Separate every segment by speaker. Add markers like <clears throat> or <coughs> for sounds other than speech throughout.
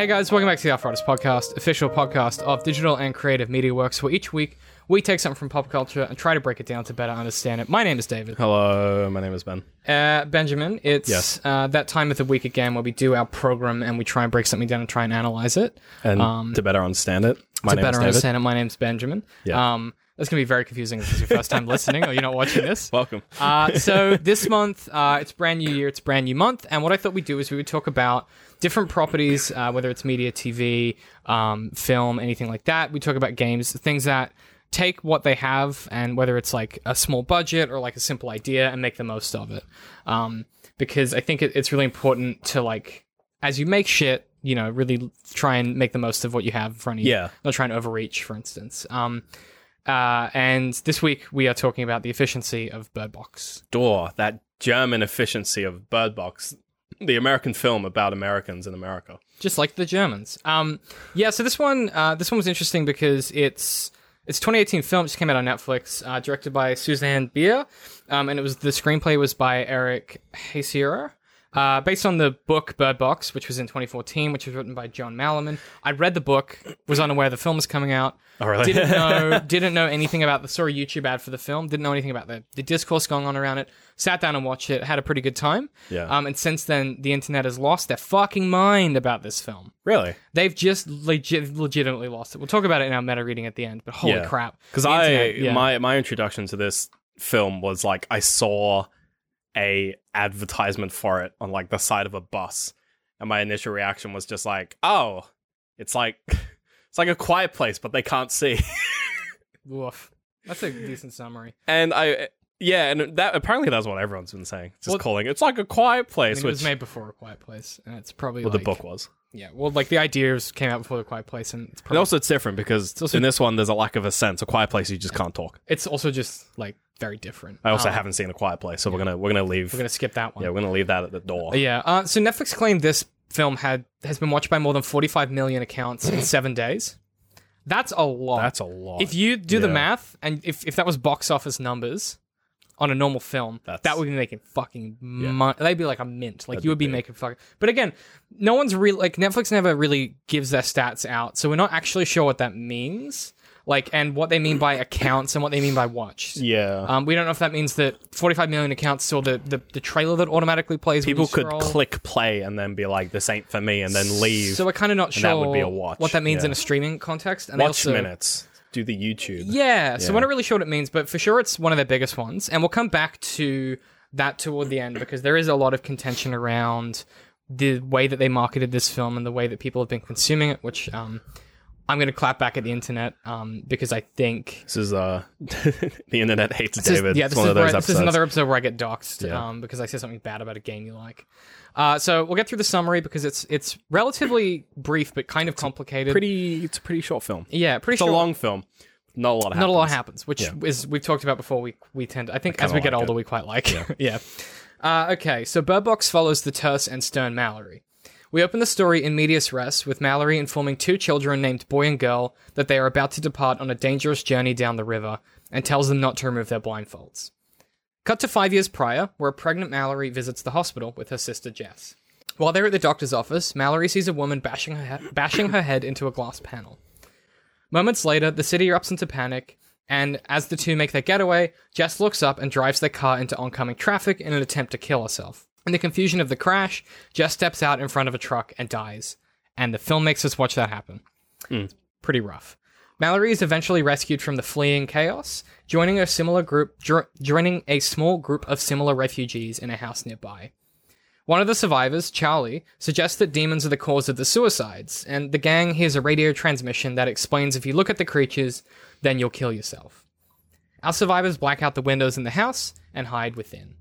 Speaker 1: Hey guys, welcome back to the Arthritis Podcast, official podcast of digital and creative media works, where each week we take something from pop culture and try to break it down to better understand it. My name is David.
Speaker 2: Hello, my name is Ben.
Speaker 1: Uh, Benjamin, it's
Speaker 2: Yes.
Speaker 1: uh, that time of the week again where we do our program and we try and break something down and try and analyze it.
Speaker 2: And to better understand it, my
Speaker 1: to
Speaker 2: name is
Speaker 1: better
Speaker 2: David.
Speaker 1: understand it, my name's Benjamin.
Speaker 2: Yeah.
Speaker 1: Um, going to be very confusing if this is your first time listening or you're not watching this. <laughs>
Speaker 2: Welcome.
Speaker 1: Uh, so this month, uh, it's brand new year, it's brand new month, and what I thought we'd do is we would talk about different properties, uh, whether it's media, TV, um, film, anything like that. We talk about games, things that take what they have, and whether it's like a small budget or like a simple idea, and make the most of it. Um, because I think it, it's really important to like, as you make shit, you know, really try and make the most of what you have in front of you.
Speaker 2: Yeah.
Speaker 1: Not trying to overreach, for instance. Um, uh, and this week we are talking about the efficiency of Bird Box.
Speaker 2: Door, that German efficiency of Bird Box, the American film about Americans in America.
Speaker 1: just like the Germans. Um, yeah, so this one, uh, this one was interesting because it's it's 2018 film, just came out on Netflix, uh, directed by Susanne Bier, um, and it was the screenplay was by Eric Heisserer. Uh, based on the book Bird Box, which was in 2014, which was written by John Malerman. I read the book, was unaware the film was coming out.
Speaker 2: Oh, really?
Speaker 1: Didn't <laughs> know, didn't know anything about the saw a YouTube ad for the film. Didn't know anything about the, the discourse going on around it. Sat down and watched it. Had a pretty good time.
Speaker 2: Yeah.
Speaker 1: Um, and since then, the internet has lost their fucking mind about this film.
Speaker 2: Really?
Speaker 1: They've just legit, legitimately lost it. We'll talk about it in our meta reading at the end. But holy
Speaker 2: Yeah.
Speaker 1: crap!
Speaker 2: Because I,
Speaker 1: internet, yeah.
Speaker 2: my my introduction to this film was like I saw a advertisement for it on like the side of a bus, and my initial reaction was just like, oh, it's like <laughs> it's like a quiet place, but they can't see. <laughs>
Speaker 1: Woof. That's a decent summary.
Speaker 2: And I, yeah, and that apparently that's what everyone's been saying. Just
Speaker 1: Well-
Speaker 2: calling it. It's like a quiet
Speaker 1: I
Speaker 2: place,
Speaker 1: mean, it was made before A Quiet Place, and it's probably
Speaker 2: well,
Speaker 1: like,
Speaker 2: the book was.
Speaker 1: Yeah, well, like the ideas came out before The Quiet Place, and it's
Speaker 2: And
Speaker 1: probably,
Speaker 2: also, it's different because
Speaker 1: also-
Speaker 2: in this one, there's a lack of a sense. A quiet place, you just can't talk.
Speaker 1: it's also just like very different.
Speaker 2: I also
Speaker 1: Um,
Speaker 2: haven't seen a quiet place, so we're gonna we're gonna leave.
Speaker 1: We're gonna skip that one.
Speaker 2: yeah, we're gonna leave that at the door.
Speaker 1: Yeah. Uh, so Netflix claimed this film had has been watched by more than 45 million accounts in <coughs> seven days. That's a lot.
Speaker 2: That's a lot.
Speaker 1: if you do the
Speaker 2: Yeah.
Speaker 1: math, and if, if that was box office numbers on a normal film,
Speaker 2: That's-
Speaker 1: that would be making fucking money. They'd be like a mint. Like
Speaker 2: That'd
Speaker 1: you would
Speaker 2: be
Speaker 1: be
Speaker 2: big.
Speaker 1: making fucking. But again, no one's really like Netflix never really gives their stats out, so we're not actually sure what that means. Like, and what they mean by accounts and what they mean by watched.
Speaker 2: yeah,
Speaker 1: Um, we don't know if that means that 45 million accounts saw the, the, the trailer that automatically plays. when
Speaker 2: people
Speaker 1: you
Speaker 2: could
Speaker 1: scroll.
Speaker 2: click play and then be like, "This ain't for me," and then leave.
Speaker 1: So we're kind of not sure
Speaker 2: that would be a watch,
Speaker 1: what that means
Speaker 2: yeah.
Speaker 1: in a streaming context. And they
Speaker 2: Watch
Speaker 1: also,
Speaker 2: minutes. Do the YouTube.
Speaker 1: Yeah, so we're not really sure what it means, but for sure it's one of their biggest ones. And we'll come back to that toward the end because there is a lot of contention around the way that they marketed this film and the way that people have been consuming it, which um, I'm going to clap back at the internet um, because I think.
Speaker 2: This is uh, <laughs> the internet hates
Speaker 1: This is-
Speaker 2: David.
Speaker 1: yeah,
Speaker 2: it's
Speaker 1: this, is,
Speaker 2: of those
Speaker 1: where- this is another episode where I get doxxed
Speaker 2: Yeah.
Speaker 1: um, because I say something bad about a game you like. Uh, so we'll get through the summary because it's it's relatively brief but kind of complicated.
Speaker 2: pretty. It's a pretty short film.
Speaker 1: yeah, pretty
Speaker 2: It's a long film. Not a lot.
Speaker 1: not a lot
Speaker 2: happens.
Speaker 1: happens, which
Speaker 2: Yeah.
Speaker 1: is we've talked about before. We we tend, I think,
Speaker 2: kinda
Speaker 1: as we get
Speaker 2: like
Speaker 1: older,
Speaker 2: it.
Speaker 1: we quite like. <laughs> Yeah. Uh, okay, so Bird Box follows the terse and stern Mallory. We open the story in medias res with Mallory informing two children named Boy and Girl that they are about to depart on a dangerous journey down the river and tells them not to remove their blindfolds. Cut to five years prior, where a pregnant Mallory visits the hospital with her sister Jess. While they're at the doctor's office, Mallory sees a woman bashing her, he- bashing her head into a glass panel. Moments later, the city erupts into panic, and as the two make their getaway, Jess looks up and drives their car into oncoming traffic in an attempt to kill herself. In the confusion of the crash, Jess steps out in front of a truck and dies. And the film makes us watch that happen. It's pretty rough. Mallory is eventually rescued from the fleeing chaos, joining a similar group, jo- joining a small group of similar refugees in a house nearby. One of the survivors, Charlie, suggests that demons are the cause of the suicides, and the gang hears a radio transmission that explains if you look at the creatures, then you'll kill yourself. Our survivors black out the windows in the house and hide within.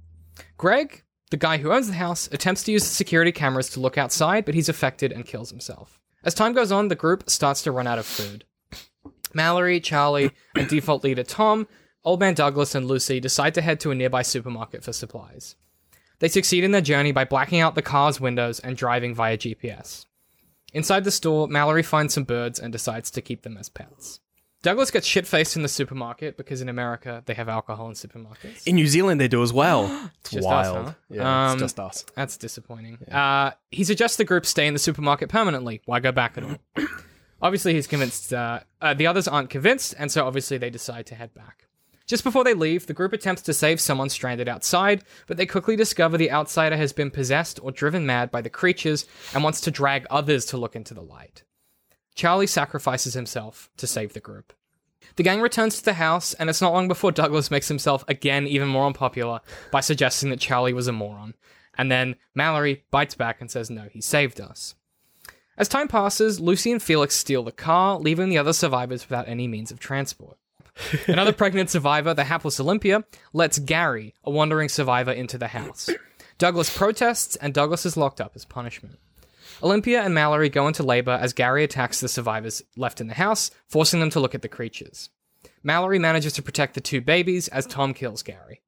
Speaker 1: Greg, the guy who owns the house, attempts to use the security cameras to look outside, but he's affected and kills himself. As time goes on, the group starts to run out of food. Mallory, Charlie, and default leader Tom, Old Man Douglas, and Lucy decide to head to a nearby supermarket for supplies. They succeed in their journey by blacking out the car's windows and driving via GPS. Inside the store, Mallory finds some birds and decides to keep them as pets. Douglas gets shit faced in the supermarket because in America they have alcohol in supermarkets.
Speaker 2: In New Zealand, they do as well. <gasps> It's
Speaker 1: Just us,
Speaker 2: wild.
Speaker 1: huh?
Speaker 2: Yeah,
Speaker 1: Um,
Speaker 2: it's just us.
Speaker 1: That's disappointing. Uh, he suggests the group stay in the supermarket permanently. Why go back at all? <coughs> obviously, he's convinced. Uh, uh, the others aren't convinced, and so obviously they decide to head back. Just before they leave, the group attempts to save someone stranded outside, but they quickly discover the outsider has been possessed or driven mad by the creatures and wants to drag others to look into the light. Charlie sacrifices himself to save the group. The gang returns to the house, and it's not long before Douglas makes himself again even more unpopular by suggesting that Charlie was a moron. And then Mallory bites back and says, No, he saved us. As time passes, Lucy and Felix steal the car, leaving the other survivors without any means of transport. Another <laughs> pregnant survivor, the hapless Olympia, lets Gary, a wandering survivor, into the house. Douglas protests, and Douglas is locked up as punishment. Olympia and Mallory go into labor as Gary attacks the survivors left in the house, forcing them to look at the creatures. Mallory manages to protect the two babies as Tom kills Gary.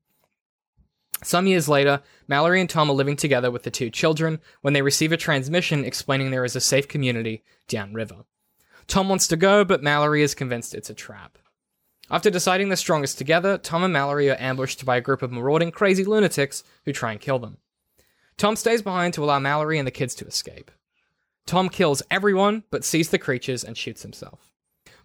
Speaker 1: Some years later, Mallory and Tom are living together with the two children when they receive a transmission explaining there is a safe community downriver. Tom wants to go, but Mallory is convinced it's a trap. After deciding they're strongest together, Tom and Mallory are ambushed by a group of marauding crazy lunatics who try and kill them. Tom stays behind to allow Mallory and the kids to escape. Tom kills everyone but sees the creatures and shoots himself.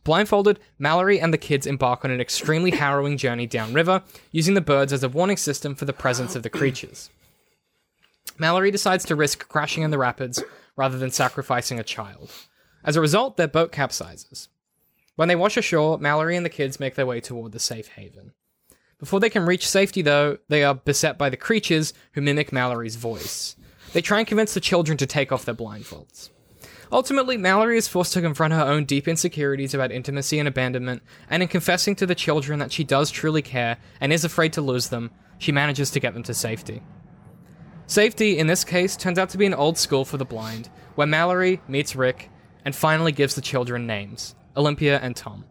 Speaker 1: Blindfolded, Mallory and the kids embark on an extremely harrowing journey downriver, using the birds as a warning system for the presence of the creatures. Mallory decides to risk crashing in the rapids rather than sacrificing a child. As a result, their boat capsizes. When they wash ashore, Mallory and the kids make their way toward the safe haven. Before they can reach safety, though, they are beset by the creatures who mimic Mallory's voice. They try and convince the children to take off their blindfolds. Ultimately, Mallory is forced to confront her own deep insecurities about intimacy and abandonment, and in confessing to the children that she does truly care and is afraid to lose them, she manages to get them to safety. Safety, in this case, turns out to be an old school for the blind, where Mallory meets Rick and finally gives the children names Olympia and Tom.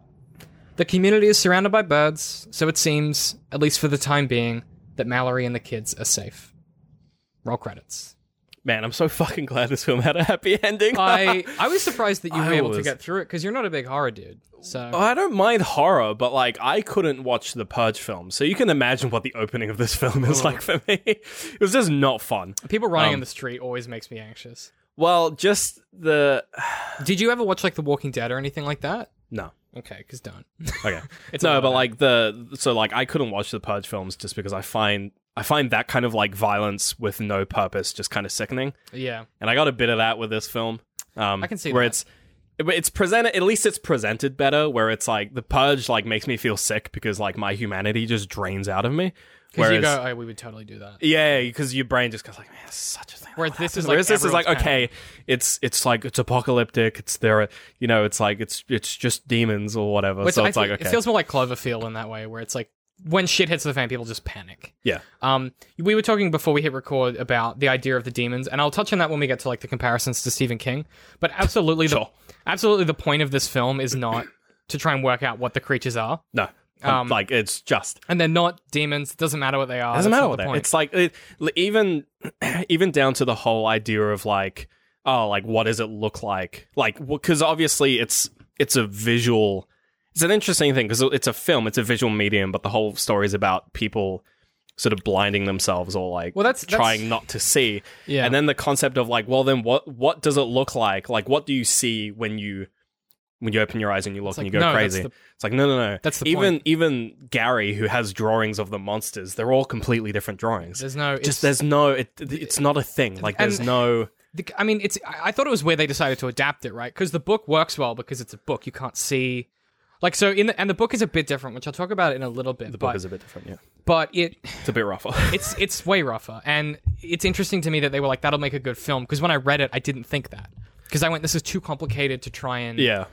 Speaker 1: The community is surrounded by birds, so it seems, at least for the time being, that Mallory and the kids are safe. Roll credits.
Speaker 2: Man, I'm so fucking glad this film had a happy <laughs> ending.
Speaker 1: I I was surprised that you were
Speaker 2: I
Speaker 1: able to get through it because you're not a big horror dude. So
Speaker 2: I don't mind horror, but like I couldn't watch the Purge film, so you can imagine what the opening of this <laughs> film is like for me. <laughs> It was just not fun.
Speaker 1: people running
Speaker 2: Um,
Speaker 1: in the street always makes me anxious.
Speaker 2: Well, just the <sighs>
Speaker 1: Did you ever watch like The Walking Dead or anything like that?
Speaker 2: no.
Speaker 1: Okay, because don't.
Speaker 2: Okay.
Speaker 1: It's
Speaker 2: no, but like the so like I couldn't watch the Purge films just because I find I find that kind of like violence with no purpose just kind of sickening.
Speaker 1: yeah,
Speaker 2: and I got a bit of that with this film. Um,
Speaker 1: I can see
Speaker 2: where
Speaker 1: that.
Speaker 2: it's it's presented at least it's presented better. Where it's like the purge like makes me feel sick because like my humanity just drains out of me.
Speaker 1: because you go, oh, we would totally do that.
Speaker 2: yeah, because your brain just goes like, man, it's such a thing.
Speaker 1: Whereas
Speaker 2: that
Speaker 1: this
Speaker 2: happens."
Speaker 1: is, like,
Speaker 2: this is like okay, it's it's like it's apocalyptic. It's there, you know. It's like it's it's just demons or whatever.
Speaker 1: Which
Speaker 2: so
Speaker 1: I
Speaker 2: it's like okay,
Speaker 1: It feels more like Cloverfield in that way, where it's like when shit hits the fan, people just panic.
Speaker 2: yeah,
Speaker 1: Um, we were talking before we hit record about the idea of the demons, and I'll touch on that when we get to like the comparisons to Stephen King. But absolutely, the absolutely the point of this film is not <clears throat> to try and work out what the creatures are,
Speaker 2: no,
Speaker 1: Um,
Speaker 2: like it's just
Speaker 1: and they're not demons. It doesn't matter what they are.
Speaker 2: doesn't matter what
Speaker 1: the
Speaker 2: they
Speaker 1: point.
Speaker 2: It's like it, even <clears throat> even down to the whole idea of like oh like what does it look like like because obviously it's it's a visual it's an interesting thing because it's a film it's a visual medium but the whole story is about people sort of blinding themselves or like
Speaker 1: Well, that's- that's-
Speaker 2: trying not to see
Speaker 1: Yeah.
Speaker 2: and then the concept of like well then what what does it look like like what do you see when you when you open your eyes and you look and
Speaker 1: like,
Speaker 2: you go
Speaker 1: no,
Speaker 2: crazy
Speaker 1: the-
Speaker 2: it's like no no no
Speaker 1: That's the
Speaker 2: even
Speaker 1: point.
Speaker 2: even Gary who has drawings of the monsters they're all completely different drawings
Speaker 1: There's no
Speaker 2: just
Speaker 1: it's-
Speaker 2: there's no it, it's not a thing like there's no
Speaker 1: the- I mean, it's. I I thought it was where they decided to adapt it, right? Because the book works well because it's a book. You can't see, like, so in the and the book is a bit different, which I'll talk about in a little bit.
Speaker 2: the book
Speaker 1: but,
Speaker 2: is a bit different yeah
Speaker 1: but it
Speaker 2: it's a bit rougher <laughs>
Speaker 1: it's it's way rougher, and it's interesting to me that they were like, "That'll make a good film." Because when I read it, I didn't think that because I went, "This is too complicated to try and."
Speaker 2: yeah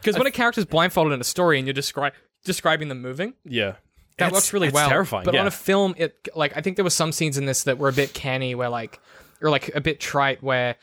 Speaker 1: Because when a character's blindfolded in a story and you're descri- describing them moving,
Speaker 2: yeah
Speaker 1: that
Speaker 2: It's-
Speaker 1: works really well.
Speaker 2: terrifying
Speaker 1: But
Speaker 2: yeah.
Speaker 1: on a film, it like I think there were some scenes in this that were a bit canny, where like or like a bit trite, where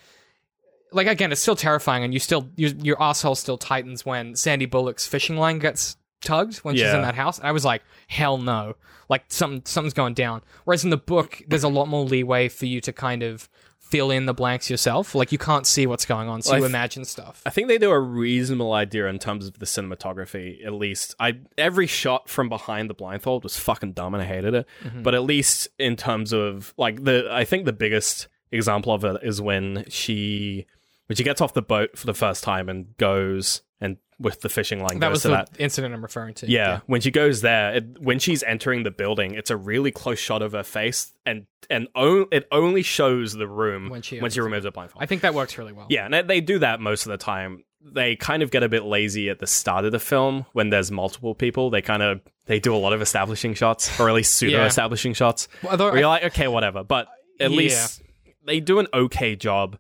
Speaker 1: like again, it's still terrifying, and you still your your asshole still tightens when Sandy Bullock's fishing line gets tugged when she's in that house. I was like, hell no, like something something's going down. Whereas in the book, there's a lot more leeway for you to kind of fill in the blanks yourself. Like you can't see what's going on, so
Speaker 2: Well,
Speaker 1: you
Speaker 2: th-
Speaker 1: imagine stuff.
Speaker 2: I think they do a reasonable idea in terms of the cinematography. At least, I every shot from behind the blindfold was fucking dumb and I hated it.
Speaker 1: Mm-hmm.
Speaker 2: But at least in terms of like the, I think the biggest example of it is when she when she gets off the boat for the first time and goes and with the fishing line
Speaker 1: that was the
Speaker 2: that.
Speaker 1: incident I'm referring to.
Speaker 2: Yeah, when she goes there, it, when she's entering the building, it's a really close shot of her face, and and it only shows the room
Speaker 1: When she
Speaker 2: when she removes her blindfold.
Speaker 1: I think that works really well.
Speaker 2: Yeah, and they- do that most of the time. They kind of get a bit lazy at the start of the film when there's multiple people. They kind of they do a lot of establishing shots, or at least pseudo
Speaker 1: Yeah.
Speaker 2: establishing shots.
Speaker 1: Although
Speaker 2: Where you're like, okay, whatever. But at
Speaker 1: Yeah.
Speaker 2: least they do an okay job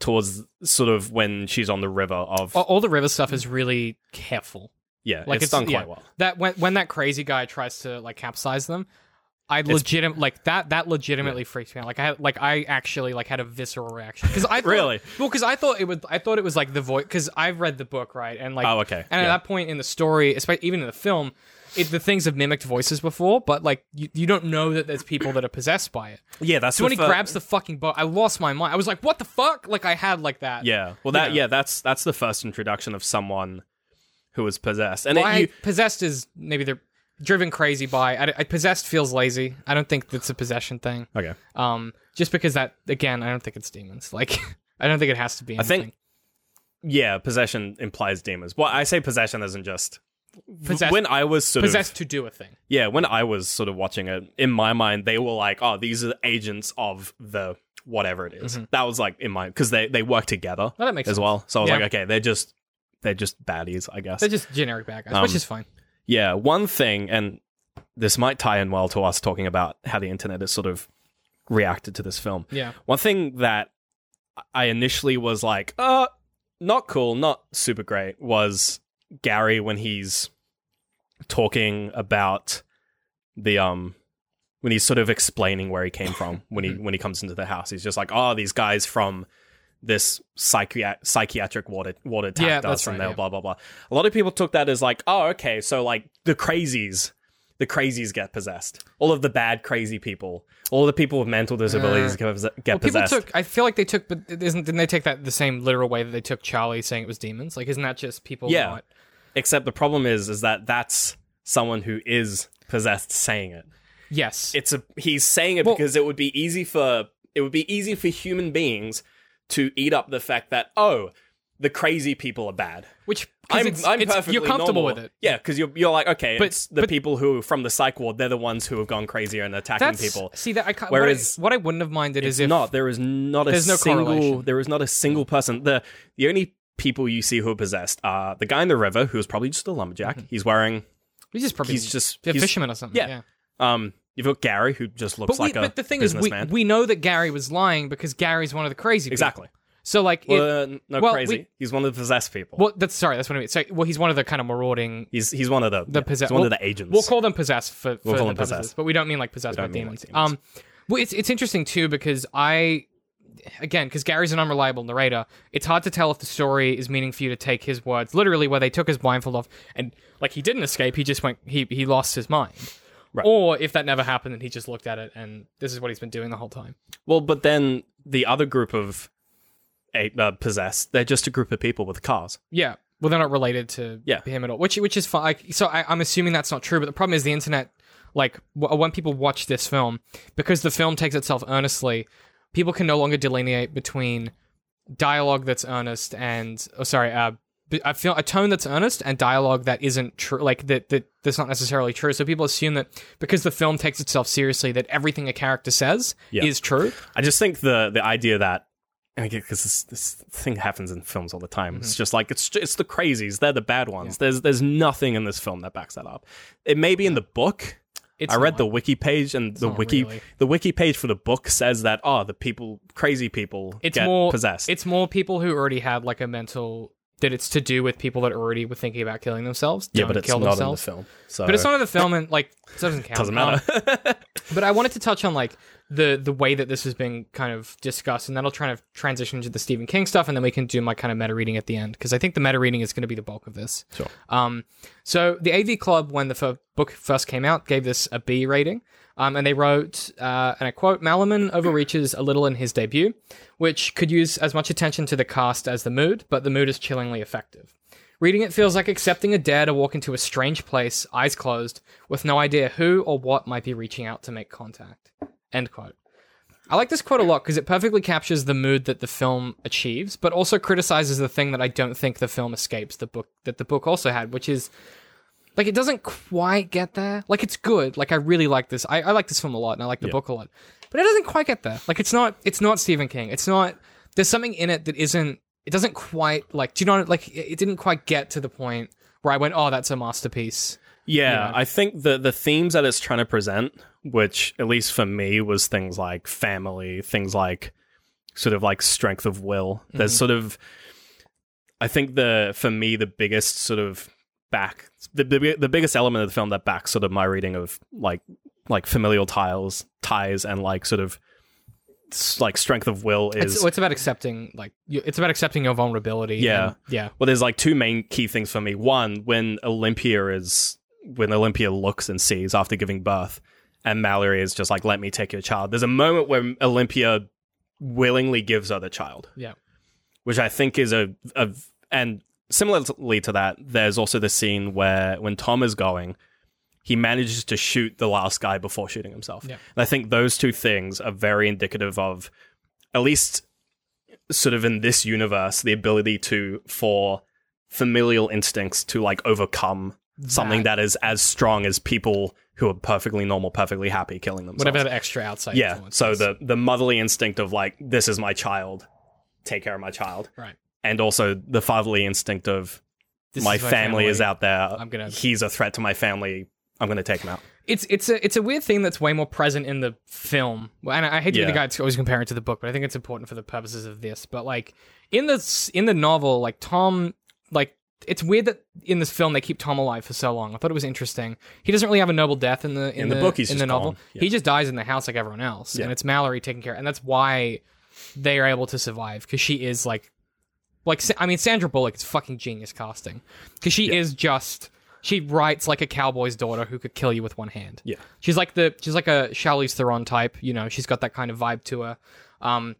Speaker 2: towards sort of when she's on the river of
Speaker 1: all, all the river stuff is really careful.
Speaker 2: yeah,
Speaker 1: Like
Speaker 2: it's,
Speaker 1: it's,
Speaker 2: done
Speaker 1: yeah,
Speaker 2: quite well.
Speaker 1: That when when that crazy guy tries to like capsize them, I legit like that. That legitimately freaks me out. Like I had, like I actually like had a visceral reaction because I <laughs> thought,
Speaker 2: Really?
Speaker 1: well because I thought it was I thought it was like the voice because I've read the book right and like
Speaker 2: Oh, okay.
Speaker 1: and at that point in the story, especially even in the film. It, the things have mimicked voices before, but like you, you don't know that there's people that are possessed by it.
Speaker 2: Yeah, that's
Speaker 1: So when he
Speaker 2: fir-
Speaker 1: grabs the fucking boat, I lost my mind. I was like, "What the fuck?" Like I had like that.
Speaker 2: Yeah, well, that
Speaker 1: know.
Speaker 2: yeah, that's that's the first introduction of someone who was possessed, and
Speaker 1: Well,
Speaker 2: it,
Speaker 1: I,
Speaker 2: you,
Speaker 1: possessed is maybe they're driven crazy by. I, I- possessed feels lazy. I don't think that's a possession thing.
Speaker 2: okay.
Speaker 1: Um, just because that again, I don't think it's demons. <laughs> Like, I don't think it has to be.
Speaker 2: I think- Yeah, possession implies demons. Well, I say possession isn't just
Speaker 1: Possessed-
Speaker 2: when I was sort
Speaker 1: possessed
Speaker 2: of
Speaker 1: to do a thing.
Speaker 2: yeah, when I was sort of watching it, in my mind they were like, oh, these are agents of the whatever it is. That was like in my because they they work together
Speaker 1: Well, that makes
Speaker 2: as
Speaker 1: sense.
Speaker 2: well. So I was
Speaker 1: Yeah.
Speaker 2: like, okay, they're just they're just baddies, I guess.
Speaker 1: They're just generic bad guys,
Speaker 2: Um,
Speaker 1: which is fine.
Speaker 2: Yeah, one thing, and this might tie in well to us talking about how the internet has sort of reacted to this film.
Speaker 1: Yeah.
Speaker 2: One thing that I initially was like, uh, not cool, not super great, was Gary when he's talking about the um when he's sort of explaining where he came from when he <laughs> when he comes into the house. He's just like, oh, these guys from this psychiat- psychiatric water water attacked
Speaker 1: Yeah,
Speaker 2: us
Speaker 1: that's
Speaker 2: and
Speaker 1: right,
Speaker 2: they're
Speaker 1: yeah.
Speaker 2: blah blah blah. A lot of people took that as like, oh, okay, so like the crazies, the crazies get possessed. All of the bad crazy people, all the people with mental disabilities get, get
Speaker 1: Uh, Well, people
Speaker 2: possessed.
Speaker 1: took. I feel like they took, but isn't didn't they take that the same literal way that they took Charlie saying it was demons? Like, isn't that just people?
Speaker 2: Yeah.
Speaker 1: not-
Speaker 2: Except the problem is, is that that's someone who is possessed saying it.
Speaker 1: Yes.
Speaker 2: It's a he's saying it
Speaker 1: Well-
Speaker 2: because it would be easy for it would be easy for human beings to eat up the fact that oh, the crazy people are bad.
Speaker 1: Which
Speaker 2: I'm,
Speaker 1: it's,
Speaker 2: I'm
Speaker 1: it's-
Speaker 2: perfectly
Speaker 1: you're comfortable
Speaker 2: normal.
Speaker 1: with it.
Speaker 2: Yeah, because you're you're like okay,
Speaker 1: But-
Speaker 2: it's the
Speaker 1: but-
Speaker 2: people who from the psych ward. They're the ones who have gone crazier and attacking people.
Speaker 1: see that I can't.
Speaker 2: Whereas
Speaker 1: what I, what I wouldn't have minded is if
Speaker 2: not. There is not a
Speaker 1: There's no
Speaker 2: single. There is not a single person. The the only people you see who are possessed are the guy in the river who is probably just a lumberjack.
Speaker 1: Mm-hmm.
Speaker 2: He's wearing
Speaker 1: he's just probably
Speaker 2: he's just
Speaker 1: a
Speaker 2: he's-
Speaker 1: fisherman or something.
Speaker 2: yeah.
Speaker 1: Yeah.
Speaker 2: Um, you've got Gary who just looks
Speaker 1: But, we,
Speaker 2: like a
Speaker 1: but the thing is, we,
Speaker 2: businessman.
Speaker 1: we know that Gary was lying because Gary's one of the crazy people.
Speaker 2: exactly.
Speaker 1: So like, it,
Speaker 2: Well, uh, no
Speaker 1: well,
Speaker 2: crazy.
Speaker 1: we-
Speaker 2: he's one of the possessed people.
Speaker 1: well, that's sorry, that's what I mean. So, well, he's one of the kind of marauding.
Speaker 2: he's he's one of the,
Speaker 1: The
Speaker 2: yeah,
Speaker 1: possessed.
Speaker 2: one
Speaker 1: we'll,
Speaker 2: of the agents.
Speaker 1: We'll call them possessed for, for
Speaker 2: We'll call
Speaker 1: the
Speaker 2: them
Speaker 1: purposes,
Speaker 2: possessed.
Speaker 1: but we don't mean like possessed by
Speaker 2: don't like
Speaker 1: demons.
Speaker 2: demons.
Speaker 1: Um, well, it's it's interesting too because I, again, because Gary's an unreliable narrator, it's hard to tell if the story is meaning for you to take his words literally, where they took his blindfold off and like he didn't escape, he just went, he he lost his mind.
Speaker 2: Right.
Speaker 1: Or if that never happened and he just looked at it and this is what he's been doing the whole time.
Speaker 2: well, but then the other group of eight, uh, possessed, they're just a group of people with cars.
Speaker 1: Yeah. Well, they're not related to
Speaker 2: Yeah.
Speaker 1: him at all, which which is fine. Like, so I, I'm assuming that's not true, but the problem is the internet. Like w- when people watch this film, because the film takes itself earnestly, people can no longer delineate between dialogue that's earnest and oh, sorry, uh, I feel a tone that's earnest and dialogue that isn't true, like that that that's not necessarily true. So people assume that because the film takes itself seriously, that everything a character says
Speaker 2: Yeah.
Speaker 1: is true.
Speaker 2: I just think the the idea that because this, this thing happens in films all the time.
Speaker 1: Mm-hmm.
Speaker 2: It's just like it's it's the crazies. They're the bad ones. There's there's nothing in this film that backs that up. It may be in the book.
Speaker 1: It's
Speaker 2: I read
Speaker 1: not.
Speaker 2: the wiki page, and the wiki
Speaker 1: really.
Speaker 2: the wiki page for the book says that oh, the people, crazy people,
Speaker 1: it's
Speaker 2: get
Speaker 1: more
Speaker 2: possessed.
Speaker 1: It's more people who already had like a mental that it's to do with people that already were thinking about killing themselves.
Speaker 2: yeah, but it's
Speaker 1: kill
Speaker 2: not
Speaker 1: themselves.
Speaker 2: in the film. So
Speaker 1: But it's not in the film, and like it doesn't <laughs> count.
Speaker 2: doesn't matter. <laughs>
Speaker 1: But I wanted to touch on like the the way that this has been kind of discussed, and that'll try to transition into the Stephen King stuff, and then we can do my kind of meta reading at the end because I think the meta reading is going to be the bulk of this.
Speaker 2: Sure.
Speaker 1: Um, so the AV Club, when the f- book first came out, gave this a B rating. Um, and they wrote, uh, and I quote, Malerman overreaches a little in his debut, which could use as much attention to the cast as the mood, but the mood is chillingly effective. Reading it feels like accepting a dare to walk into a strange place, eyes closed, with no idea who or what might be reaching out to make contact. End quote. I like this quote a lot because it perfectly captures the mood that the film achieves, but also criticizes the thing that I don't think the film escapes the book that the book also had, which is like it doesn't quite get there. Like it's good. Like I really like this. I, I like this film a lot and I like the
Speaker 2: Yeah.
Speaker 1: book a lot. But it doesn't quite get there. Like it's not it's not Stephen King. It's not there's something in it that isn't it doesn't quite like do you know like it didn't quite get to the point where I went, Oh, that's a masterpiece.
Speaker 2: Yeah,
Speaker 1: Yeah.
Speaker 2: I think the the themes that it's trying to present, which at least for me was things like family, things like sort of like strength of will. There's mm-hmm. sort of I think the for me the biggest sort of back the, the the biggest element of the film that backs sort of my reading of like like familial ties ties and like sort of like strength of will is
Speaker 1: It's, it's about accepting like it's about accepting your vulnerability.
Speaker 2: Yeah.
Speaker 1: and- yeah.
Speaker 2: Well, there's like two main key things for me. One, when Olympia is when Olympia looks and sees after giving birth, and Mallory is just like, "Let me take your child." There's a moment where Olympia willingly gives her the child,
Speaker 1: Yeah.
Speaker 2: which I think is a, a and similarly to that, there's also the scene where when Tom is going, he manages to shoot the last guy before shooting himself.
Speaker 1: Yeah.
Speaker 2: And I think those two things are very indicative of, at least sort of in this universe, the ability to for familial instincts to like overcome something
Speaker 1: That-
Speaker 2: that is as strong as people who are perfectly normal, perfectly happy killing themselves.
Speaker 1: Whatever the extra outside
Speaker 2: yeah.
Speaker 1: influence
Speaker 2: So the the motherly instinct of like this is my child, take care of my child,
Speaker 1: Right.
Speaker 2: and also the fatherly instinct of
Speaker 1: This
Speaker 2: my,
Speaker 1: is
Speaker 2: family, is out there.
Speaker 1: I'm gonna-
Speaker 2: He's a threat to my family. I'm gonna take him out.
Speaker 1: it's it's a it's a weird thing that's way more present in the film. And I hate to be the guy that's always comparing it to the book, but I think it's important for the purposes of this. But like in the in the novel, like Tom, like it's weird that in this film they keep Tom alive for so long. I thought it was interesting. He doesn't really have a noble death in the in,
Speaker 2: In the book, he's
Speaker 1: in the novel.
Speaker 2: Yeah.
Speaker 1: He just dies in the house like everyone else,
Speaker 2: Yeah.
Speaker 1: and it's Mallory taking care, and that's why they are able to survive because she is like like I mean Sandra Bullock is fucking genius casting because she is just she writes like a cowboy's daughter who could kill you with one hand.
Speaker 2: Yeah.
Speaker 1: She's like the she's like a Charlize Theron type, you know. She's got that kind of vibe to her. Um,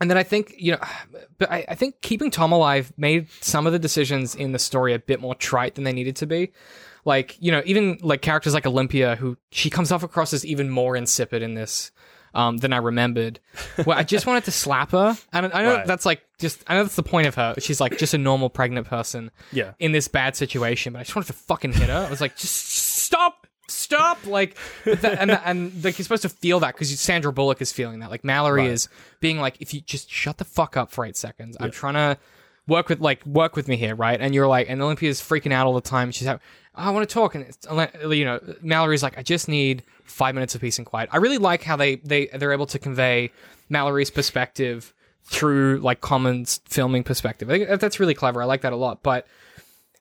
Speaker 1: and then I think you know, <sighs> but I, I think keeping Tom alive made some of the decisions in the story a bit more trite than they needed to be. Like you know, even like characters like Olympia, who she comes off across as even more insipid in this um, than I remembered. Well, I just wanted to slap her, and I know
Speaker 2: Right.
Speaker 1: that's like just I know that's the point of her. She's like just a normal pregnant person
Speaker 2: Yeah.
Speaker 1: in this bad situation, but I just wanted to fucking hit her. I was like, just stop, stop, like, that, and and like you're supposed to feel that because Sandra Bullock is feeling that. Like Mallory
Speaker 2: Right.
Speaker 1: is being like, if you just shut the fuck up for eight seconds, I'm trying to work with like work with me here, right? And you're like, and Olympia's freaking out all the time. She's like, I want to talk, and it's, you know, Mallory's like, I just need five minutes of peace and quiet. I really like how they they they're able to convey Mallory's perspective through like Common's filming perspective. I think that's really clever. I like that a lot, but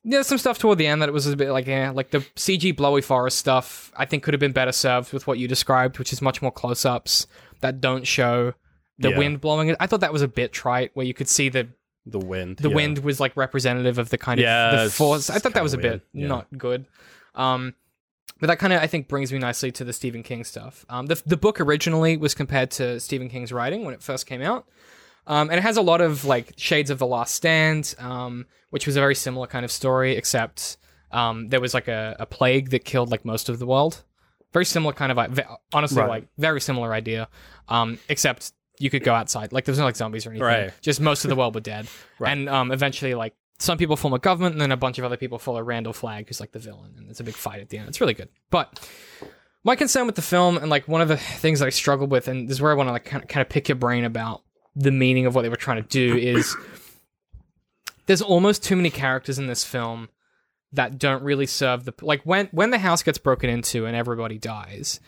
Speaker 1: there's some stuff toward the end that it was a bit like, eh, like the CG blowy forest stuff. I think could have been better served with what you described, which is much more close-ups that don't show the
Speaker 2: Yeah.
Speaker 1: wind blowing. I thought that was a bit trite, where you could see the
Speaker 2: The wind.
Speaker 1: the
Speaker 2: yeah.
Speaker 1: wind was like representative of the kind
Speaker 2: Yeah,
Speaker 1: of the force. I thought that was a bit
Speaker 2: yeah.
Speaker 1: not good. Um, but that kind of I think brings me nicely to the Stephen King stuff. Um, the the book originally was compared to Stephen King's writing when it first came out. Um, and it has a lot of like shades of The Last Stand, um, which was a very similar kind of story, except um, there was like a, a plague that killed like most of the world. Very similar kind of, honestly,
Speaker 2: Right.
Speaker 1: like very similar idea, um, except you could go outside. Like there's no like zombies or anything.
Speaker 2: Right.
Speaker 1: Just most of the world were dead. <laughs>
Speaker 2: Right.
Speaker 1: And um, eventually, like some people form a government, and then a bunch of other people follow Randall Flagg, who's like the villain, and it's a big fight at the end. It's really good. But my concern with the film, and like one of the things that I struggled with, and this is where I want to like kind of, kind of pick your brain about the meaning of what they were trying to do, is <coughs> there's almost too many characters in this film that don't really serve the like when when the house gets broken into and everybody dies.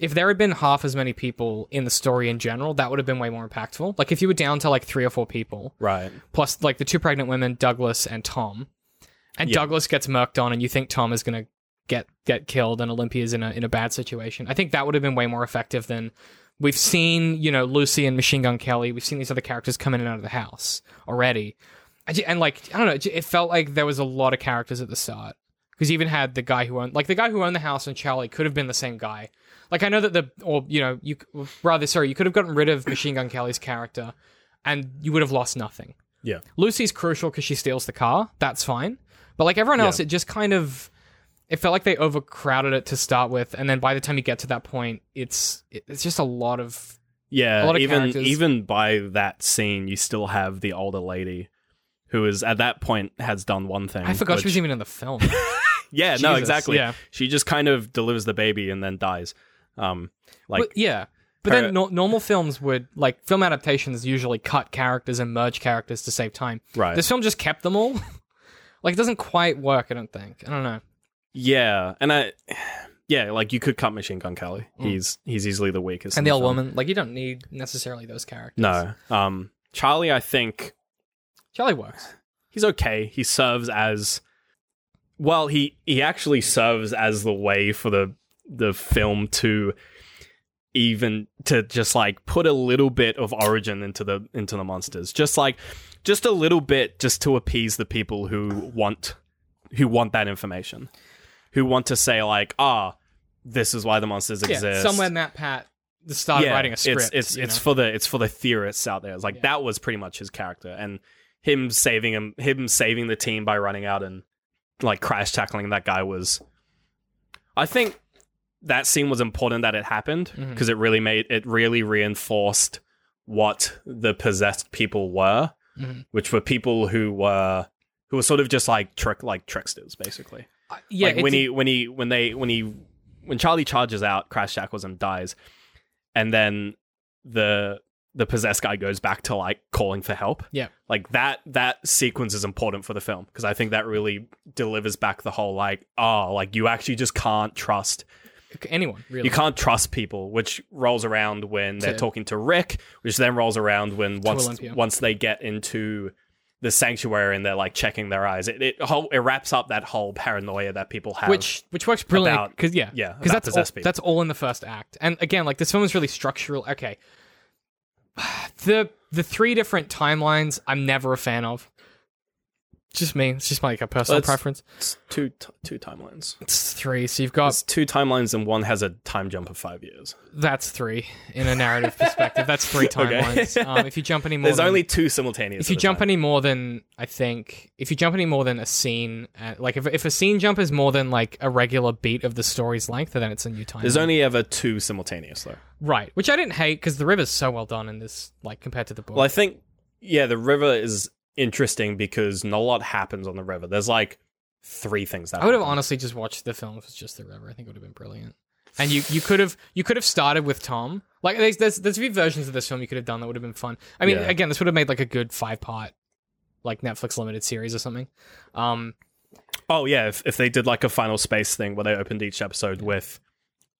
Speaker 1: If there had been half as many people in the story in general, that would have been way more impactful. Like if you were down to like three or four people,
Speaker 2: Right.
Speaker 1: plus like the two pregnant women, Douglas and Tom, and
Speaker 2: Yeah.
Speaker 1: Douglas gets murked on, and you think Tom is gonna get get killed and Olympia's in a in a bad situation. I think that would have been way more effective than we've seen. You know, Lucy and Machine Gun Kelly. We've seen these other characters come in and out of the house already, and like I don't know, it felt like there was a lot of characters at the start because you even had the guy who owned like the guy who owned the house and Charlie could have been the same guy. Like I know that the or you know you rather sorry you could have gotten rid of Machine Gun Kelly's character, and you would have lost nothing.
Speaker 2: Yeah.
Speaker 1: Lucy's crucial because she steals the car. That's fine. But like everyone else,
Speaker 2: Yeah.
Speaker 1: it just kind of it felt like they overcrowded it to start with, and then by the time you get to that point, it's it's just a lot of
Speaker 2: Yeah,
Speaker 1: A lot of
Speaker 2: even
Speaker 1: characters.
Speaker 2: even by that scene, you still have the older lady who is at that point has done one thing.
Speaker 1: I forgot she was even in the film. <laughs>
Speaker 2: Yeah, no, exactly.
Speaker 1: yeah.
Speaker 2: She just kind of delivers the baby and then dies. Um, like
Speaker 1: but yeah. But
Speaker 2: her-
Speaker 1: then no- normal films would like film adaptations usually cut characters and merge characters to save time.
Speaker 2: right.
Speaker 1: This film just kept them all. <laughs> like it doesn't quite work. I don't think. I don't know.
Speaker 2: yeah, and I yeah, like you could cut Machine Gun Kelly. He's he's easily the weakest.
Speaker 1: Mm. And the old
Speaker 2: film.
Speaker 1: woman, like you don't need necessarily those characters.
Speaker 2: No. Um, Charlie, I think
Speaker 1: Charlie works.
Speaker 2: he's okay. He serves as well. He he actually serves as the way for the the film to even to just like put a little bit of origin into the into the monsters. Just like just a little bit, just to appease the people who want who want that information, who want to say like, ah, this is why the monsters
Speaker 1: Yeah,
Speaker 2: exist.
Speaker 1: somewhere MatPat started writing a script.
Speaker 2: It's it's, it's for the it's for the theorists out there. It's like
Speaker 1: Yeah.
Speaker 2: that was pretty much his character, and him saving him him saving the team by running out and like crash tackling that guy was. I think that scene was important that it happened because it really made it really reinforced what the possessed people were,
Speaker 1: Mhm.
Speaker 2: which were people who were who were sort of just like trick like tricksters basically
Speaker 1: Uh, yeah,
Speaker 2: like when he when he when they when he when Charlie charges out, crash tackles him, dies, and then the the possessed guy goes back to like calling for help.
Speaker 1: Yeah.
Speaker 2: like that that sequence is important for the film because I think that really delivers back the whole like oh like you actually just can't trust
Speaker 1: anyone really.
Speaker 2: you can't trust people, which rolls around when they're
Speaker 1: To-
Speaker 2: talking to Rick, which then rolls around when once
Speaker 1: Olympia.
Speaker 2: once they get into the sanctuary and they're like checking their eyes. It it, whole, it wraps up that whole paranoia that people have.
Speaker 1: which which works
Speaker 2: brilliantly
Speaker 1: because yeah
Speaker 2: yeah,
Speaker 1: because that's all,
Speaker 2: people.
Speaker 1: that's all in the first act and again like this film is really structural okay <sighs> the the three different timelines I'm never a fan of just me it's just like a personal preference
Speaker 2: It's two t- two timelines.
Speaker 1: it's three so you've got
Speaker 2: It's two timelines and one has a time jump of five years.
Speaker 1: that's three in a narrative perspective that's three <laughs> timelines um, if you jump any <laughs> more
Speaker 2: There's
Speaker 1: than-
Speaker 2: only two simultaneous.
Speaker 1: if you
Speaker 2: at a
Speaker 1: jump
Speaker 2: time.
Speaker 1: any more than I think, if you jump any more than a scene, uh, like if, if a scene jump is more than like a regular beat of the story's length, then it's a new time.
Speaker 2: there's only ever two simultaneous though.
Speaker 1: right, which I didn't hate because the river's so well done in this, like compared to the book.
Speaker 2: Well, I think yeah, the river is interesting because not a lot happens on the river. There's like three things that
Speaker 1: I would have honestly just watched the film if it's just the river. I think it would have been brilliant. And you, you could have you could have started with Tom. Like there's there's there's a few versions of this film you could have done that would have been fun. I mean,
Speaker 2: Yeah.
Speaker 1: again, this would have made like a good five part, like Netflix limited series or something. Um,
Speaker 2: Oh yeah, if, if they did like a final space thing where they opened each episode with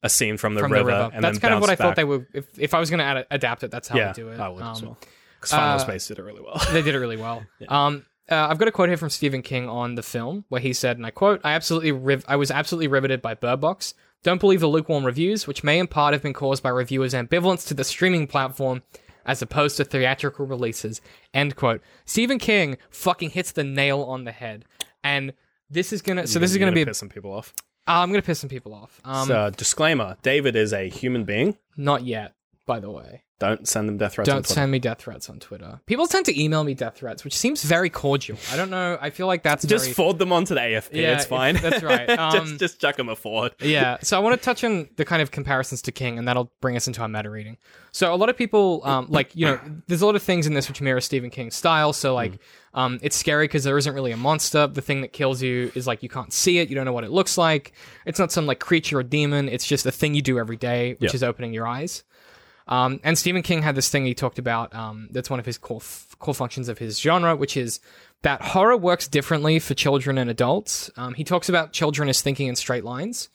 Speaker 2: a scene from the,
Speaker 1: from
Speaker 2: river,
Speaker 1: the river.
Speaker 2: and
Speaker 1: That's
Speaker 2: then
Speaker 1: kind of what I
Speaker 2: bounced
Speaker 1: thought they would. If if I was going to ad- adapt it, that's how
Speaker 2: yeah,
Speaker 1: I do it.
Speaker 2: I would
Speaker 1: Um,
Speaker 2: as well. Because final
Speaker 1: uh,
Speaker 2: space did it really well.
Speaker 1: they did it really well. <laughs> Um, uh, I've got a quote here from Stephen King on the film where he said, and I quote, "I absolutely, riv- I was absolutely riveted by Bird Box. Don't believe the lukewarm reviews, which may in part have been caused by reviewers' ambivalence to the streaming platform." As opposed to theatrical releases. End quote. Stephen King fucking hits the nail on the head. And this is gonna so this is
Speaker 2: You're
Speaker 1: gonna be
Speaker 2: piss some people off.
Speaker 1: uh, I'm gonna piss some people off. Um
Speaker 2: so disclaimer: David is a human being.
Speaker 1: not yet, by the way.
Speaker 2: Don't send them death threats.
Speaker 1: Don't
Speaker 2: Twitter.
Speaker 1: send me death threats on Twitter. People tend to email me death threats, which seems very cordial. I don't know. I feel like that's
Speaker 2: Just
Speaker 1: very,
Speaker 2: forward them onto the AFP.
Speaker 1: Yeah,
Speaker 2: it's fine.
Speaker 1: that's <laughs> right. Um,
Speaker 2: just just chuck them a forward.
Speaker 1: yeah. <laughs> So I want to touch on the kind of comparisons to King, and that'll bring us into our meta reading. So a lot of people, um, like you know, there's a lot of things in this which mirror Stephen King's style. So like, um, it's scary because there isn't really a monster. The thing that kills you is like you can't see it. You don't know what it looks like. It's not some like creature or demon. It's just a thing you do every day, which
Speaker 2: Yeah.
Speaker 1: is opening your eyes. Um, and Stephen King had this thing he talked about. Um, that's one of his core f- core functions of his genre, which is that horror works differently for children and adults. Um, he talks about children as thinking in straight lines.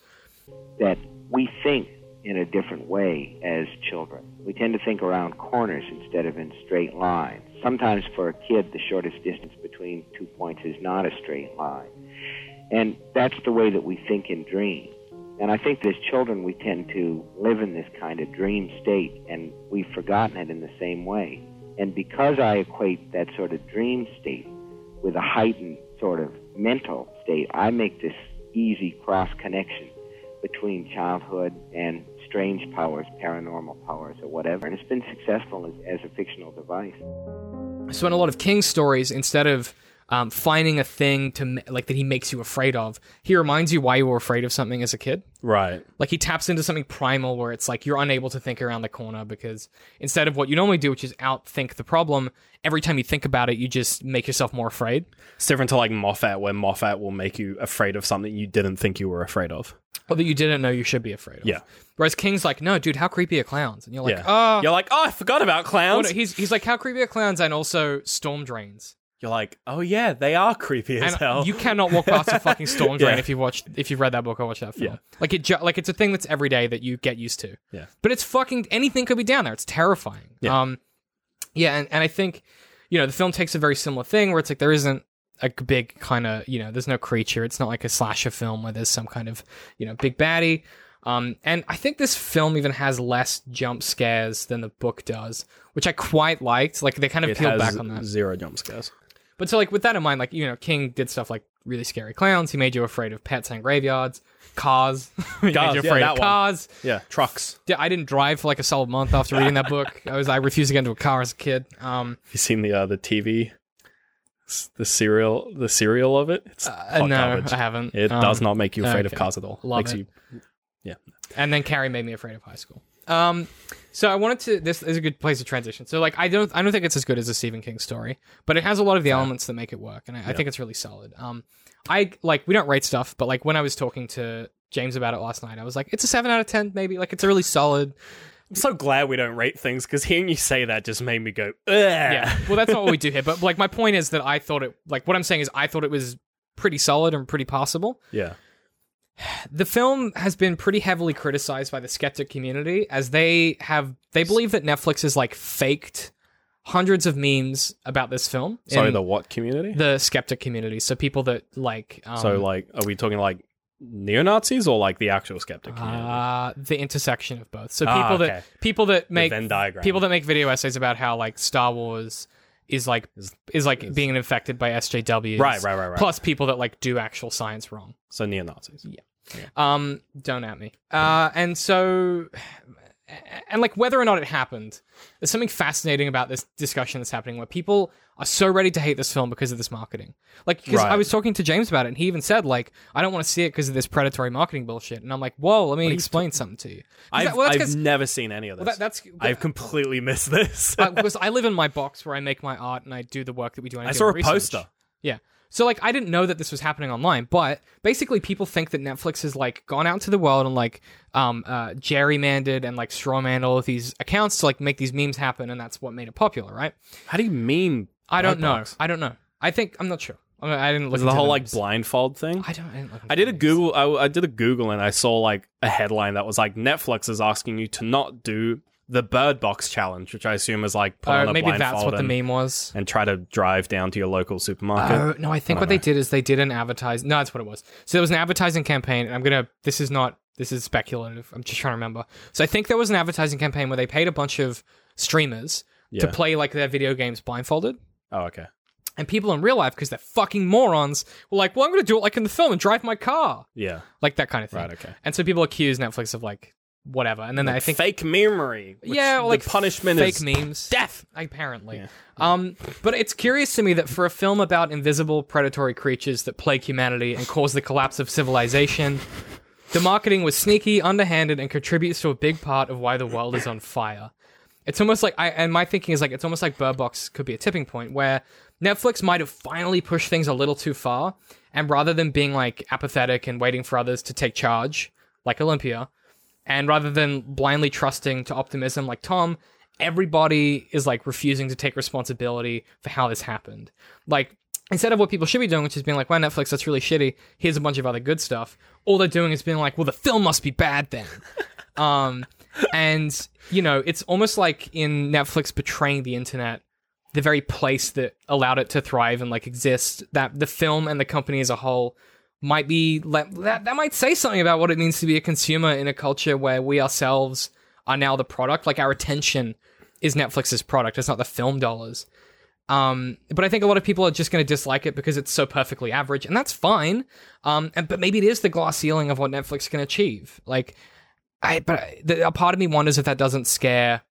Speaker 3: that we think in a different way as children. We tend to think around corners instead of in straight lines. Sometimes for a kid, the shortest distance between two points is not a straight line. And that's the way that we think in dreams. And I think as children, we tend to live in this kind of dream state, and we've forgotten it in the same way. And because I equate that sort of dream state with a heightened sort of mental state, I make this easy cross connection between childhood and strange powers, paranormal powers, or whatever. And it's been successful as, as a fictional device.
Speaker 1: So in a lot of King's stories, instead of um, finding a thing to like that he makes you afraid of, he reminds you why you were afraid of something as a kid.
Speaker 2: Right.
Speaker 1: Like he taps into something primal where it's like you're unable to think around the corner because instead of what you normally do, which is outthink the problem, every time you think about it, you just make yourself more afraid.
Speaker 2: It's different to like Moffat, where Moffat will make you afraid of something you didn't think you were afraid of.
Speaker 1: Or that you didn't know you should be afraid of.
Speaker 2: Yeah.
Speaker 1: Whereas King's like, no, dude, how creepy are clowns? And you're like,
Speaker 2: yeah.
Speaker 1: oh,
Speaker 2: You're like, oh, I forgot about
Speaker 1: Well,
Speaker 2: clowns.
Speaker 1: no, he's he's like, how creepy are clowns? And also storm drains.
Speaker 2: You're like, oh yeah, they are creepy as
Speaker 1: And
Speaker 2: hell.
Speaker 1: you cannot walk past a fucking storm drain <laughs>
Speaker 2: Yeah.
Speaker 1: if you've watched if you've read that book or watched that film.
Speaker 2: Yeah.
Speaker 1: Like it, ju- like it's a thing that's every day that you get used to.
Speaker 2: Yeah.
Speaker 1: But it's fucking anything could be down there. It's terrifying.
Speaker 2: Yeah.
Speaker 1: Um, yeah, and, and I think you know the film takes a very similar thing where it's like there isn't a big kind of you know there's no creature. It's not like a slasher film where there's some kind of you know big baddie. Um, and I think this film even has less jump scares than the book does, which I quite liked. Like they kind of
Speaker 2: it
Speaker 1: peeled back on that.
Speaker 2: zero jump scares.
Speaker 1: But so like with that in mind, like you know, King did stuff like really scary clowns. He made you afraid of pets and graveyards, cars. <laughs> he made
Speaker 2: Cars,
Speaker 1: you
Speaker 2: yeah,
Speaker 1: afraid
Speaker 2: that
Speaker 1: of
Speaker 2: one.
Speaker 1: cars.
Speaker 2: Yeah, trucks.
Speaker 1: Yeah, I didn't drive for like a solid month after reading that book. I was I refused to get into a car as a kid. Um,
Speaker 2: You seen the uh, the TV, S- the serial, the serial of it? It's
Speaker 1: uh,
Speaker 2: hot
Speaker 1: no,
Speaker 2: garbage.
Speaker 1: I haven't.
Speaker 2: It
Speaker 1: Um,
Speaker 2: does not make you afraid
Speaker 1: okay.
Speaker 2: of cars at all.
Speaker 1: Love
Speaker 2: Makes
Speaker 1: it.
Speaker 2: you. Yeah.
Speaker 1: And then Carrie made me afraid of high school. Um, so I wanted to. This is a good place to transition. So like, I don't, I don't think it's as good as a Stephen King story, but it has a lot of the elements that make it work, and I, I think it's really solid. Um, I like we don't rate stuff, but like when I was talking to James about it last night, I was like, it's a seven out of ten, maybe. Like it's a really solid.
Speaker 2: I'm so glad we don't rate things because hearing you say that just made me go, Ugh.
Speaker 1: Yeah. Well, that's not what we do here. But like, my point is that I thought it. Like, what I'm saying is, I thought it was pretty solid and pretty passable.
Speaker 2: yeah.
Speaker 1: The film has been pretty heavily criticized by the skeptic community as they have they believe that Netflix has like faked hundreds of memes about this film.
Speaker 2: Sorry, the what community?
Speaker 1: the skeptic community. So people that like um,
Speaker 2: so, like, are we talking like neo Nazis or like the actual skeptic community?
Speaker 1: uh, the intersection of both. So
Speaker 2: Ah,
Speaker 1: people
Speaker 2: okay.
Speaker 1: that people that make people that make video essays about how like Star Wars is like is, like being infected by SJWs.
Speaker 2: Right, right, right, right.
Speaker 1: Plus people that like do actual science wrong.
Speaker 2: so neo Nazis.
Speaker 1: Um, don't at me. Uh, and so, and like whether or not it happened, there's something fascinating about this discussion that's happening where people are so ready to hate this film because of this marketing. Like, because I was talking to James about it, and he even said like, I don't want to see it because of this predatory marketing bullshit. And I'm like, whoa, let me explain something to you.
Speaker 2: I've,
Speaker 1: that- well,
Speaker 2: I've never seen any of this.
Speaker 1: well, that, that's
Speaker 2: I've completely missed this.
Speaker 1: uh, <laughs> because I live in my box where I make my art and I do the work that we do. And I,
Speaker 2: I saw a
Speaker 1: research.
Speaker 2: poster.
Speaker 1: Yeah. So like I didn't know that this was happening online, but basically people think that Netflix has like gone out to the world and like um uh gerrymandered and like strawmanned all of these accounts to like make these memes happen and that's what made it popular, right?
Speaker 2: How do you mean?
Speaker 1: I don't know. I don't know. I think I'm not sure. I, mean, I didn't look
Speaker 2: the whole like blindfold thing?
Speaker 1: I don't. I, didn't
Speaker 2: I did a. Google. I, I did a Google and I saw like a headline that was like Netflix is asking you to not do the Bird Box challenge, which I assume is like put
Speaker 1: Uh,
Speaker 2: on a
Speaker 1: maybe that's what the
Speaker 2: and,
Speaker 1: meme was.
Speaker 2: and try to drive down to your local supermarket.
Speaker 1: Oh no! I think
Speaker 2: I
Speaker 1: what
Speaker 2: don't
Speaker 1: they did is they did an advertise. No, that's what it was. So there was an advertising campaign, and I'm gonna. This is not. This is speculative. I'm just trying to remember. So I think there was an advertising campaign where they paid a bunch of streamers to play like their video games blindfolded,
Speaker 2: oh, okay.
Speaker 1: and people in real life because they're fucking morons were like, "Well, I'm gonna do it like in the film and drive my car,
Speaker 2: Yeah.
Speaker 1: like that kind of thing."
Speaker 2: Right. Okay.
Speaker 1: And so people accuse Netflix of like whatever, and then I think
Speaker 2: fake memory. which
Speaker 1: yeah, or, like
Speaker 2: the punishment
Speaker 1: fake
Speaker 2: is
Speaker 1: memes,
Speaker 2: death.
Speaker 1: apparently.
Speaker 2: Yeah.
Speaker 1: Um, but it's curious to me that for a film about invisible predatory creatures that plague humanity and cause the collapse of civilization, the marketing was sneaky, underhanded, and contributes to a big part of why the world is on fire. It's almost like I and my thinking is like it's almost like Bird Box could be a tipping point where Netflix might have finally pushed things a little too far, and rather than being like apathetic and waiting for others to take charge, like Olympia, and rather than blindly trusting to optimism like Tom, everybody is like refusing to take responsibility for how this happened. Like instead of what people should be doing, which is being like, "Wow, Netflix, that's really shitty. Here's a bunch of other good stuff." All they're doing is being like, "Well, the film must be bad then." <laughs> um, and you know, it's almost like in Netflix betraying the internet, the very place that allowed it to thrive and like exist. That the film and the company as a whole might be that that might say something about what it means to be a consumer in a culture where we ourselves are now the product. Like our attention is Netflix's product. It's not the film dollars. Um, but I think a lot of people are just going to dislike it because it's so perfectly average, and that's fine. Um, and but maybe it is the glass ceiling of what Netflix can achieve. Like, I but the, a part of me wonders if that doesn't scare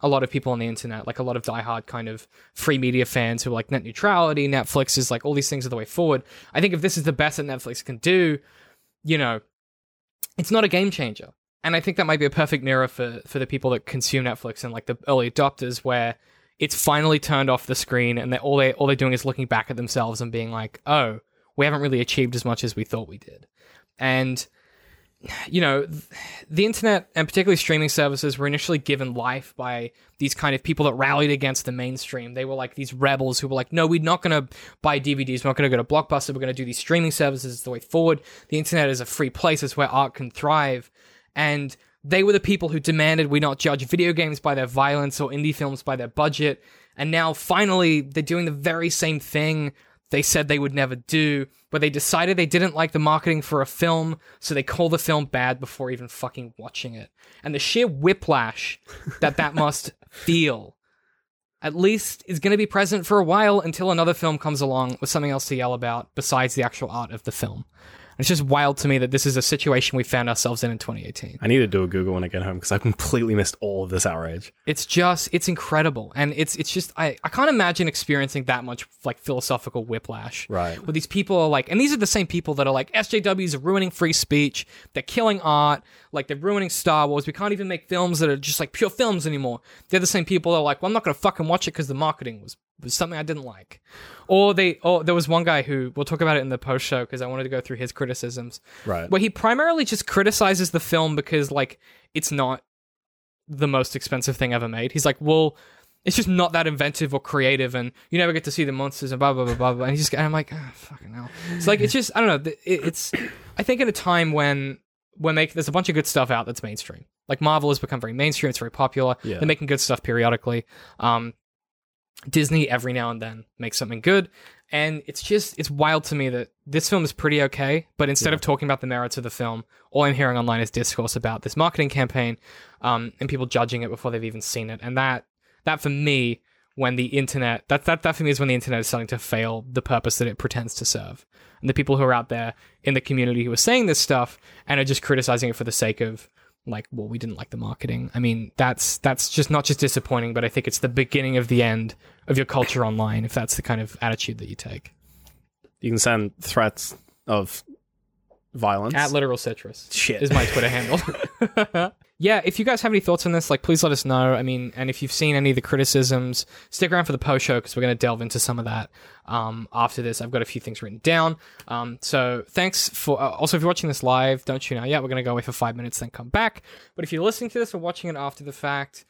Speaker 1: a lot of people on the internet, like a lot of diehard kind of free media fans who are like net neutrality, Netflix is like all these things are the way forward. I think if this is the best that Netflix can do, you know, it's not a game changer. And I think that might be a perfect mirror for for the people that consume Netflix and like the early adopters where it's finally turned off the screen and all they all they're doing is looking back at themselves and being like, "Oh, we haven't really achieved as much as we thought we did." And you know, the internet and particularly streaming services were initially given life by these kind of people that rallied against the mainstream. They were like these rebels who were like, no, we're not going to buy DVDs. We're not going to go to Blockbuster. We're going to do these streaming services. It's the way forward. The internet is a free place. It's where art can thrive. And they were the people who demanded we not judge video games by their violence or indie films by their budget. And now finally, they're doing the very same thing they said they would never do, but they decided they didn't like the marketing for a film, so they call the film bad before even fucking watching it. And the sheer whiplash that that <laughs> must feel, at least, is going to be present for a while until another film comes along with something else to yell about besides the actual art of the film. It's just wild to me that this is a situation we found ourselves in in 2018.
Speaker 2: I need to do a Google when I get home because I completely missed all of this outrage.
Speaker 1: It's just it's incredible, and it's it's just I I can't imagine experiencing that much like philosophical whiplash.
Speaker 2: Right.
Speaker 1: Where these people are like, and these are the same people that are like SJWs are ruining free speech. They're killing art. Like they're ruining Star Wars. We can't even make films that are just like pure films anymore. They're the same people that are like, well, I'm not gonna fucking watch it because the marketing was was something I didn't like. Or they, or there was one guy who we'll talk about it in the post show because I wanted to go through his criticisms
Speaker 2: Right.
Speaker 1: where he primarily just criticizes the film because like it's not the most expensive thing ever made. He's like, well, it's just not that inventive or creative, and you never get to see the monsters and blah blah blah blah. blah. And he's just, and I'm like, oh, fucking hell. It's like it's just I don't know. it- It's I think at a time when when they there's a bunch of good stuff out that's mainstream. Like Marvel has become very mainstream. It's very popular.
Speaker 2: Yeah.
Speaker 1: They're making good stuff periodically. Um, Disney every now and then makes something good. And it's just it's wild to me that this film is pretty okay, but instead of talking about the merits of the film, all I'm hearing online is discourse about this marketing campaign, um, and people judging it before they've even seen it. And that that for me, when the internet that that that for me is when the internet is starting to fail the purpose that it pretends to serve. And the people who are out there in the community who are saying this stuff and are just criticizing it for the sake of like, well, we didn't like the marketing. I mean, that's that's just not just disappointing, but I think it's the beginning of the end of your culture online if that's the kind of attitude that you take.
Speaker 2: You can send threats of violence.
Speaker 1: At literal citrus
Speaker 2: Shit.
Speaker 1: is my Twitter handle. <laughs> <laughs> yeah, if you guys have any thoughts on this, like please let us know. I mean, and if you've seen any of the criticisms, stick around for the post show because we're going to delve into some of that um, after this. I've got a few things written down. Um, so thanks for. Uh, also, if you're watching this live, don't tune out yet. We're going to go away for five minutes, then come back. But if you're listening to this or watching it after the fact,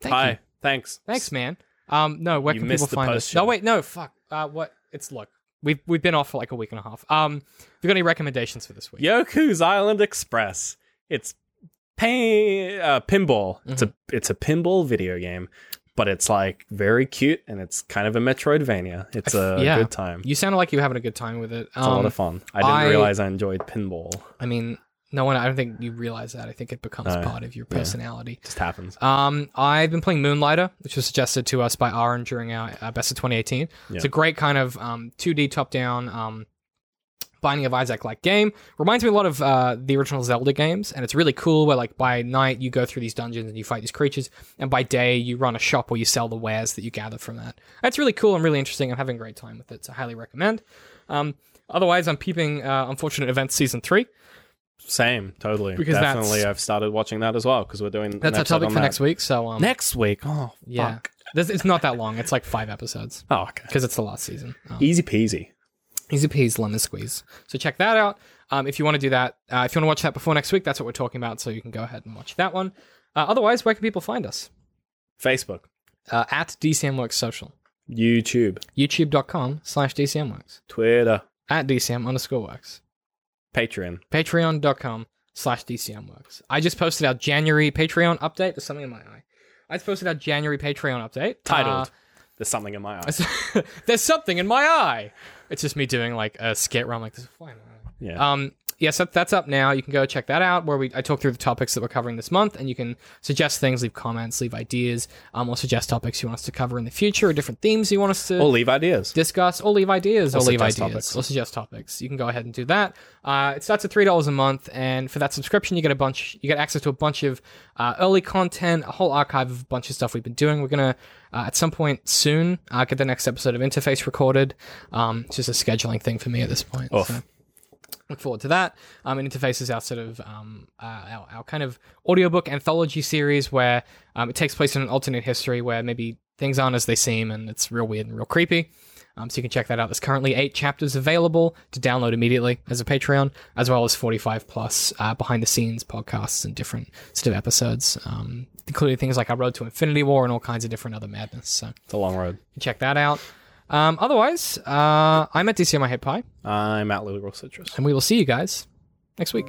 Speaker 1: thank
Speaker 2: Hi.
Speaker 1: you.
Speaker 2: Thanks.
Speaker 1: Thanks, man. Um, no, where
Speaker 2: You
Speaker 1: can people find us? No, wait, no, fuck. Uh, what? It's look. We've we've been off for like a week and a half. Um, have you got any recommendations for this week?
Speaker 2: Yoku's Island Express. It's pay, uh, pinball. It's a
Speaker 1: Mm-hmm.
Speaker 2: it's a pinball video game, but it's like very cute and it's kind of a Metroidvania. It's a
Speaker 1: yeah.
Speaker 2: good time.
Speaker 1: You sounded like you were having a good time with it.
Speaker 2: It's a lot
Speaker 1: Um,
Speaker 2: of fun. I didn't
Speaker 1: I-
Speaker 2: realize I enjoyed pinball.
Speaker 1: I mean, no one. I don't think you realize that. I think it becomes
Speaker 2: No.
Speaker 1: part of your personality.
Speaker 2: just happens.
Speaker 1: Um, I've been playing Moonlighter, which was suggested to us by Aaron during our uh, Best of 2018. It's a great kind of um, 2D top-down um, Binding of Isaac-like game. Reminds me a lot of uh, the original Zelda games, and it's really cool. Where like by night you go through these dungeons and you fight these creatures, and by day you run a shop where you sell the wares that you gather from that. That's really cool and really interesting. I'm having a great time with it, so I highly recommend. Um, otherwise, I'm peeping uh, Unfortunate Events season three.
Speaker 2: Same, totally.
Speaker 1: Because
Speaker 2: Definitely, I've started watching that as well because we're doing.
Speaker 1: That's our topic for
Speaker 2: on
Speaker 1: next week. So um.
Speaker 2: Next week. Oh,
Speaker 1: yeah,
Speaker 2: fuck.
Speaker 1: This- it's not that long. It's like five episodes
Speaker 2: Oh, okay.
Speaker 1: because it's the last season. Um,
Speaker 2: Easy peasy.
Speaker 1: Easy peas, lemon squeeze. So check that out. Um, if you want to do that, uh, if you want to watch that before next week, that's what we're talking about. So you can go ahead and watch that one. Uh, otherwise, where can people find us?
Speaker 2: Facebook,
Speaker 1: Uh, at DCMWorks Social.
Speaker 2: YouTube,
Speaker 1: YouTube.com slash DCMWorks.
Speaker 2: Twitter,
Speaker 1: At DCM underscore works.
Speaker 2: Patreon.
Speaker 1: Patreon.com slash DCMWorks. I just posted our January Patreon update. There's something in my eye. I just posted our January Patreon update.
Speaker 2: Titled.
Speaker 1: Uh,
Speaker 2: There's something in my eye. <laughs>
Speaker 1: There's something in my eye. It's just me doing like a skit where I'm like, this is fly in my eye."
Speaker 2: Yeah.
Speaker 1: Um, yes, that, that's up now. You can go check that out where we I talk through the topics that we're covering this month, and you can suggest things, leave comments, leave ideas, um, or suggest topics you want us to cover in the future, or different themes you want us to
Speaker 2: or leave ideas.
Speaker 1: discuss, or leave ideas, or, leave ideas,
Speaker 2: topics.
Speaker 1: or suggest topics. You can go ahead and do that. Uh, it starts at three dollars a month, and for that subscription, you get a bunch. You get access to a bunch of uh, early content, a whole archive of a bunch of stuff we've been doing. We're gonna uh, at some point soon uh, get the next episode of Interface recorded. Um, it's just a scheduling thing for me at this point.
Speaker 2: Oof.
Speaker 1: so look forward to that. Um, and Interface is our sort of um, uh, our, our kind of audiobook anthology series where um, it takes place in an alternate history where maybe things aren't as they seem and it's real weird and real creepy. Um, so you can check that out. There's currently eight chapters available to download immediately as a Patreon, as well as 45 plus uh, behind the scenes podcasts and different sort of episodes, um, including things like our Road to Infinity War and all kinds of different other madness. So
Speaker 2: It's a long road.
Speaker 1: check that out. Um, otherwise, uh, I'm at DC on my head pie,
Speaker 2: I'm at Little Girl Citrus.
Speaker 1: and we will see you guys next week.